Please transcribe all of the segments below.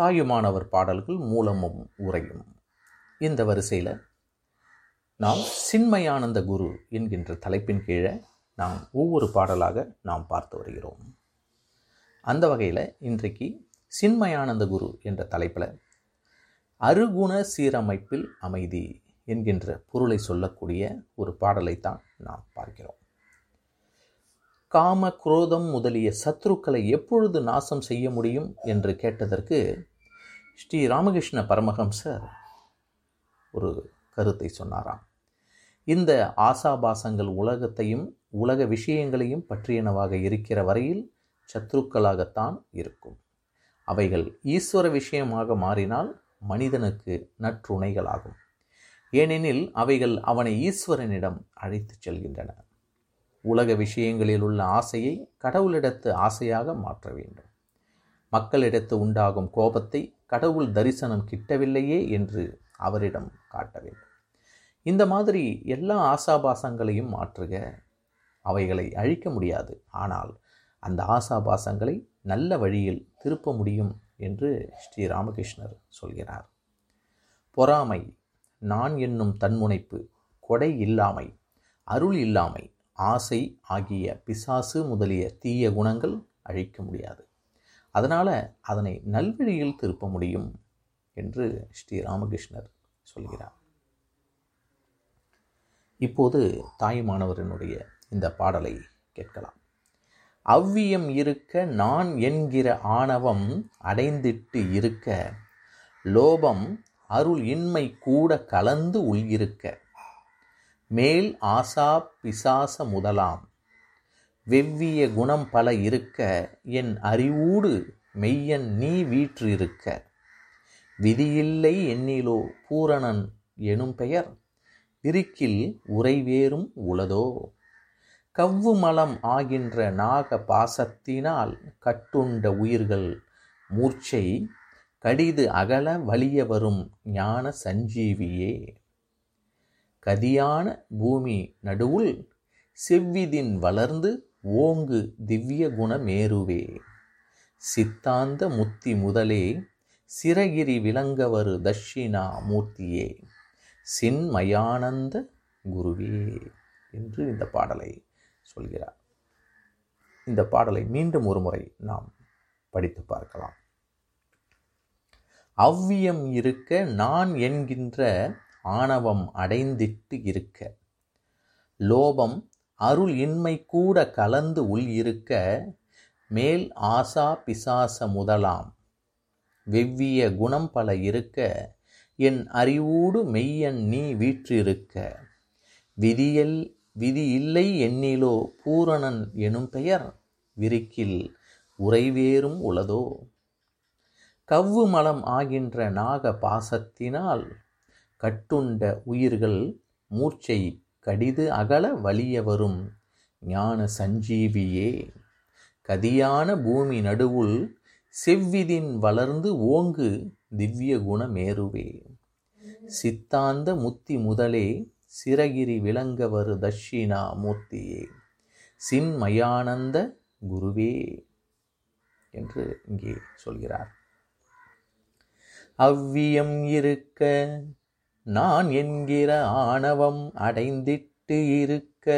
தாயுமானவர் பாடல்கள் மூலமும் உரையும் இந்த வரிசையில் நாம் சின்மயானந்த குரு என்கின்ற தலைப்பின் கீழே நாம் ஒவ்வொரு பாடலாக நாம் பார்த்து வருகிறோம். அந்த வகையில் இன்றைக்கு சின்மயானந்த குரு என்ற தலைப்பில் அருகுண சீரமைப்பில் அமைதி என்கின்ற பொருளை சொல்லக்கூடிய ஒரு பாடலைத்தான் நாம் பார்க்கிறோம். காம குரோதம் முதலிய சத்ருக்களை எப்பொழுது நாசம் செய்ய முடியும் என்று கேட்டதற்கு ஸ்ரீ ராமகிருஷ்ண பரமஹம்சர் ஒரு கருத்தை சொன்னாராம். இந்த ஆசாபாசங்கள் உலகத்தையும் உலக விஷயங்களையும் பற்றியனவாக இருக்கிற வரையில் சத்ருக்களாகத்தான் இருக்கும். அவைகள் ஈஸ்வர விஷயமாக மாறினால் மனிதனுக்கு நற்றுணைகளாகும். ஏனெனில் அவைகள் அவனை ஈஸ்வரனிடம் அழைத்துச் செல்கின்றன. உலக விஷயங்களில் உள்ள ஆசையை கடவுளிடத்து ஆசையாக மாற்ற வேண்டும். மக்களிடத்து உண்டாகும் கோபத்தை கடவுள் தரிசனம் கிட்டவில்லையே என்று அவரிடம் காட்ட வேண்டும். இந்த மாதிரி எல்லா ஆசாபாசங்களையும் மாற்றுக. அவைகளை அழிக்க முடியாது. ஆனால் அந்த ஆசாபாசங்களை நல்ல வழியில் திருப்ப முடியும் என்று ஸ்ரீ ராமகிருஷ்ணர் சொல்கிறார். பொறாமை நான் என்னும் தன்முனைப்பு கொடை இல்லாமை அருள் இல்லாமை ஆசை ஆகிய பிசாசு முதலிய தீய குணங்கள் அழிக்க முடியாது. அதனால் அதனை நல்வழியில் திருப்ப முடியும் என்று ஸ்ரீ ராமகிருஷ்ணர் சொல்கிறார். இப்போது தாயுமானவரினுடைய இந்த பாடலை கேட்கலாம். அவ்வியம் இருக்க நான் என்கிற ஆணவம் அடைந்திட்டு இருக்க லோபம் அருள் இன்மை கூட கலந்து உள்கிருக்க மேல் ஆசா பிசாச முதலாம் வெவ்விய குணம் பல இருக்க என் அறிவூடு மெய்யன் நீ வீற்றிருக்க. விதியில்லை எண்ணிலோ பூரணன் எனும் பெயர் விரிக்கில் உறைவேறும் உளதோ. கவ்வு மலம் ஆகின்ற நாக பாசத்தினால் கட்டுண்ட உயிர்கள் மூர்ச்சை கடிது அகல வலிய வரும் ஞான சஞ்சீவியே. கதியான பூமி நடுவுள் செவ்விதின் வளர்ந்து ஓங்கு திவ்ய குணமேருவே சித்தாந்த முத்தி முதலே சிறகிரி விளங்கவரு தட்சிணா மூர்த்தியே. சின்மயானந்த குருவே என்று இந்த பாடலை சொல்கிறார். இந்த பாடலை மீண்டும் ஒரு முறை நாம் படித்து பார்க்கலாம். அவ்வியம் இருக்க நான் என்கின்ற ஆணவம் அடைந்திட்டு இருக்க. லோபம் அருள் இன்மை கூட கலந்து உள் இருக்க மேல் ஆசா பிசாச முதலாம். வெவ்விய குணம் பல இருக்க என் அறிவூடு மெய்யன் நீ வீற்றிருக்க. விதியல் விதி இல்லை எண்ணிலோ பூரணன் எனும் பெயர் விரிக்கில் உறைவேறும் உளதோ. கவ்வு மலம் ஆகின்ற நாக பாசத்தினால் கட்டுண்ட உயிர்கள் மூர்ச்சை கடிது அகல வலிய வரும் ஞான சஞ்சீவியே. கதியான பூமி நடுவுள் செவ்விதின் வளர்ந்து ஓங்கு திவ்ய குணமேருவே சித்தாந்த முத்தி முதலே சிறகிரி விளங்கவரு தட்சிணா மூர்த்தியே. சின்மயானந்த குருவே என்று இங்கே சொல்கிறார். அவ்வியம் இருக்க நான் என்கிற ஆணவம் அடைந்திட்டு இருக்க.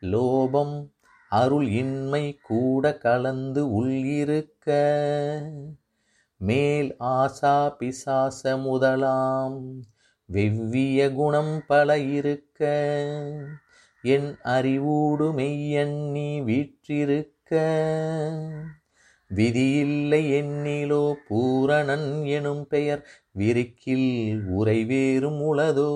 லோபம் அருள் இன்மை கூட கலந்து உள்ளிருக்க மேல் ஆசா பிசாச முதலாம் வெவ்விய குணம் பல இருக்க. என் அறிவூடு மெய்யன் நீ வீற்றிருக்க. விதியில்லை எண்ணிலோ பூரணன் எனும் பெயர் விரிக்கில் உறைவேறும் உளதோ.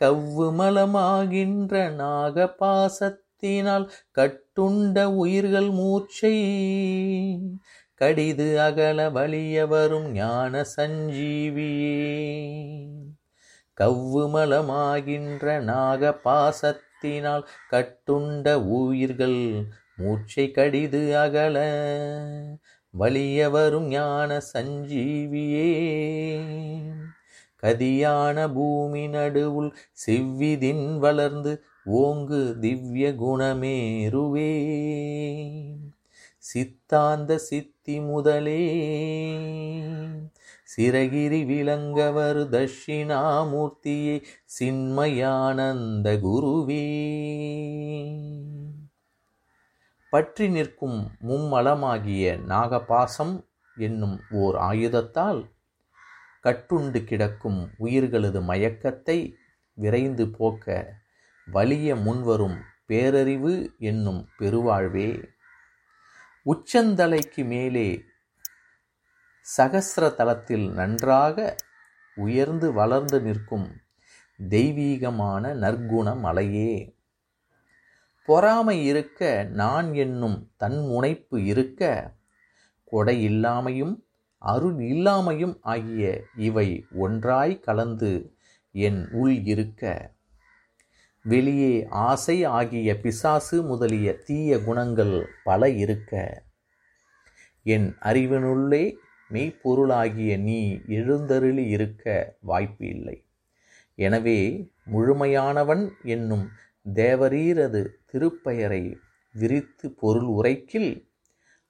கவ்வு மலமாகின்ற நாக பாசத்தினால் கட்டுண்ட உயிர்கள் மூச்சை கடிது அகல வலிய வரும் ஞான சஞ்சீவியே. கவ்வு மலமாகின்ற நாக பாசத்தினால் கட்டுண்ட உயிர்கள் மூச்சை கடிது அகல. வலிய வரும் ஞான சஞ்சீவியே. கதியான பூமி நடுவுள் செவ்விதின் வளர்ந்து ஓங்கு திவ்ய குணமேருவே சித்தாந்த சித்தி முதலே. சிறகிரி விளங்கவர் தட்சிணாமூர்த்தியே சின்மயானந்த குருவே. பற்றி நிற்கும் மும்மலமாகிய நாகபாசம் என்னும் ஓர் ஆயுதத்தால் கட்டுண்டு கிடக்கும் உயிர்களது மயக்கத்தை விரைந்து போக்க வலிய முன்வரும் பேரறிவு என்னும் பெருவாழ்வே. உச்சந்தலைக்கு மேலே சகசிர தலத்தில் நன்றாக உயர்ந்து வளர்ந்து நிற்கும் தெய்வீகமான நற்குண மலையே பொறாமை இருக்க நான் என்னும் தன்முனைப்பு இருக்க கொடை இல்லாமையும் அருள் இல்லாமையும் ஆகிய இவை ஒன்றாய் கலந்து என் உள் இருக்க. வெளியே ஆசை ஆகிய பிசாசு முதலிய தீய குணங்கள் பல இருக்க. என் அறிவினுள்ளே மெய்ப்பொருளாகிய நீ எழுந்தருளி இருக்க வாய்ப்பு இல்லை. எனவே முழுமையானவன் என்னும் தேவரீரது திருப்பெயரை விரித்து பொருள் உரைக்கில்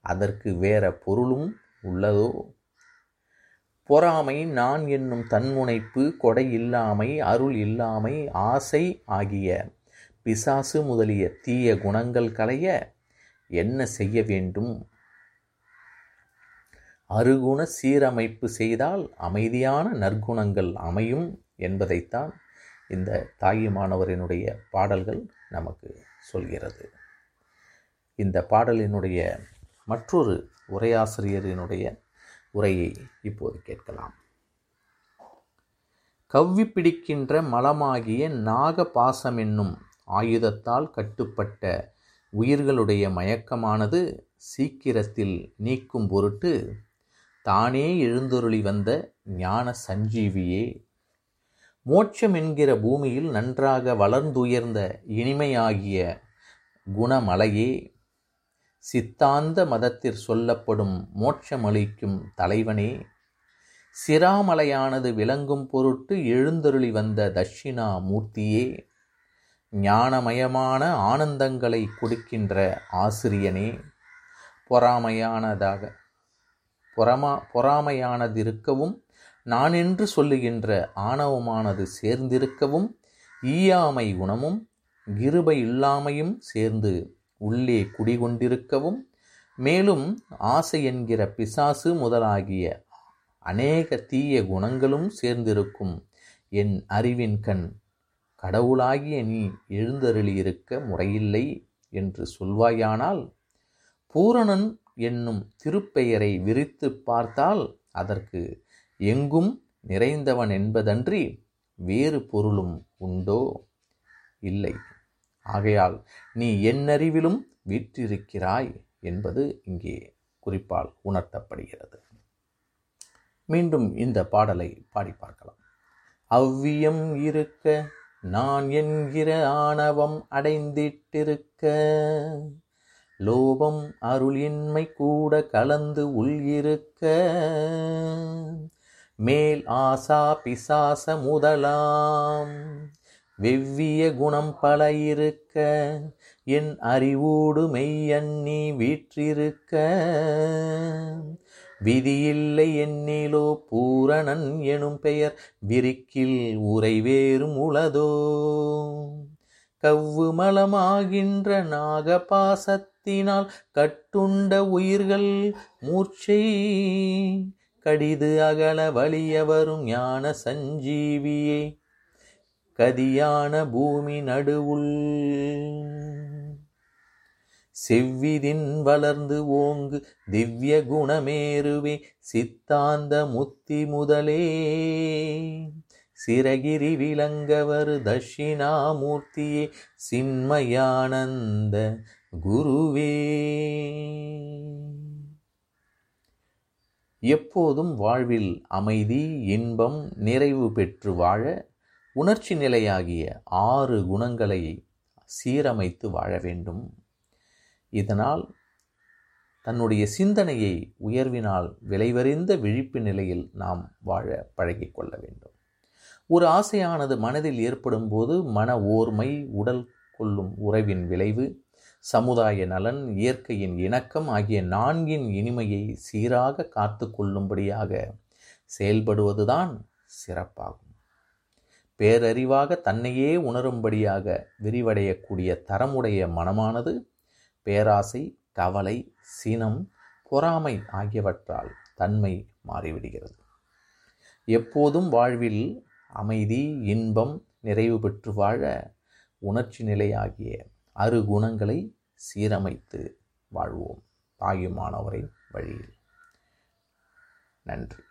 அதற்கு வேற பொருளும் உள்ளதோ? பொறாமை நான் என்னும் தன்முனைப்பு கொடை இல்லாமை அருள் இல்லாமை ஆசை ஆகிய பிசாசு முதலிய தீய குணங்கள் களைய என்ன செய்ய வேண்டும்? அருகுண சீரமைப்பு செய்தால் அமைதியான நற்குணங்கள் அமையும் என்பதைத்தான் இந்த தாயுமானவரினுடைய பாடல்கள் நமக்கு சொல்கிறது. இந்த பாடலினுடைய மற்றொரு உரையாசிரியரினுடைய உரையை இப்போது கேட்கலாம். கவ்வி பிடிக்கின்ற மலமாகிய நாக பாசமென்னும் ஆயுதத்தால் கட்டுப்பட்ட உயிர்களுடைய மயக்கமானது சீக்கிரத்தில் நீக்கும் பொருட்டு தானே எழுந்தொருளி வந்த ஞான சஞ்சீவியே மோட்சம் என்கிற பூமியில் நன்றாக வளர்ந்துயர்ந்த இனிமையாகிய குணமலையே சித்தாந்த மதத்தில் சொல்லப்படும் மோட்சமளிக்கும் தலைவனே. சிராமலையானது விளங்கும் பொருட்டு எழுந்தருளி வந்த தட்சிணா மூர்த்தியே ஞானமயமான ஆனந்தங்களை கொடுக்கின்ற ஆசிரியனே. பொறாமையானதாக பொறமா பொறாமையானதிருக்கவும் நான் என்று சொல்லுகின்ற ஆணவமானது சேர்ந்திருக்கவும் ஈயாமை குணமும் கிருபை இல்லாமையும் சேர்ந்து உள்ளே குடிகொண்டிருக்கவும் மேலும் ஆசை என்கிற பிசாசு முதலாகிய அநேக தீய குணங்களும் சேர்ந்திருக்கும் என் அறிவின் கண். கடவுளாகிய நீ எழுந்தருளியிருக்க முறையில்லை என்று சொல்வாயானால் பூரணன் என்னும் திருப்பெயரை விரித்து பார்த்தால் அதற்கு எங்கும் நிறைந்தவன் என்பதன்றி வேறு பொருளும் உண்டோ? இல்லை. ஆகையால் நீ என்னறிவிலும் வீற்றிருக்கிறாய் என்பது இங்கே குறிப்பால் உணர்த்தப்படுகிறது. மீண்டும் இந்த பாடலை பாடி பார்க்கலாம். அவ்வியம் இருக்க நான் என்கிற ஆணவம் அடைந்திட்டிருக்க லோபம் அருளின்மை கூட கலந்து உள் இருக்க. மேல் ஆசா பிசாச முதலாம். வெவ்விய குணம் பல இருக்க என் அறிவோடு மெய்யண்ணி வீற்றிருக்க. விதியில்லை என்னிலோ பூரணன் எனும் பெயர் விரிக்கில் உறைவேறும் உளதோ. கவ்வு மலமாகின்ற நாகபாசத்தினால் கட்டுண்ட உயிர்கள் மூர்ச்சை கடிது அகல வலிய வரும் ஞான சஞ்சீவியே. கதியான பூமி நடுவுள் செவ்விதின் வளர்ந்து ஓங்கு திவ்ய குணமேருவே சித்தாந்த முத்தி முதலே சிறகிரி விளங்கவர் தட்சிணாமூர்த்தியே. சின்மயானந்த குருவே. எப்போதும் வாழ்வில் அமைதி இன்பம் நிறைவு பெற்று வாழ உணர்ச்சி நிலையாகிய ஆறு குணங்களை சீரமைத்து வாழ வேண்டும். இதனால் தன்னுடைய சிந்தனையை உயர்வினால் விளைவறிந்த விழிப்பு நிலையில் நாம் வாழ பழகிக்கொள்ள வேண்டும். ஒரு ஆசையானது மனதில் ஏற்படும் போது மன ஓர்மை உடல் கொள்ளும் உறவின் விளைவு சமுதாய நலன் இயற்கையின் இணக்கம் ஆகிய நான்கின் இனிமையை சீராக காத்து கொள்ளும்படியாக செயல்படுவதுதான் சிறப்பாகும். பேரறிவாக தன்னையே உணரும்படியாக விரிவடையக்கூடிய தரமுடைய மனமானது பேராசை கவலை சினம் பொறாமை ஆகியவற்றால் தன்மை மாறிவிடுகிறது. எப்போதும் வாழ்வில் அமைதி இன்பம் நிறைவு பெற்று வாழ உணர்ச்சி நிலையாகிய அறு குணங்களை சீரமைத்து வாழ்வோம். பாயுமானவரை வழியில். நன்றி.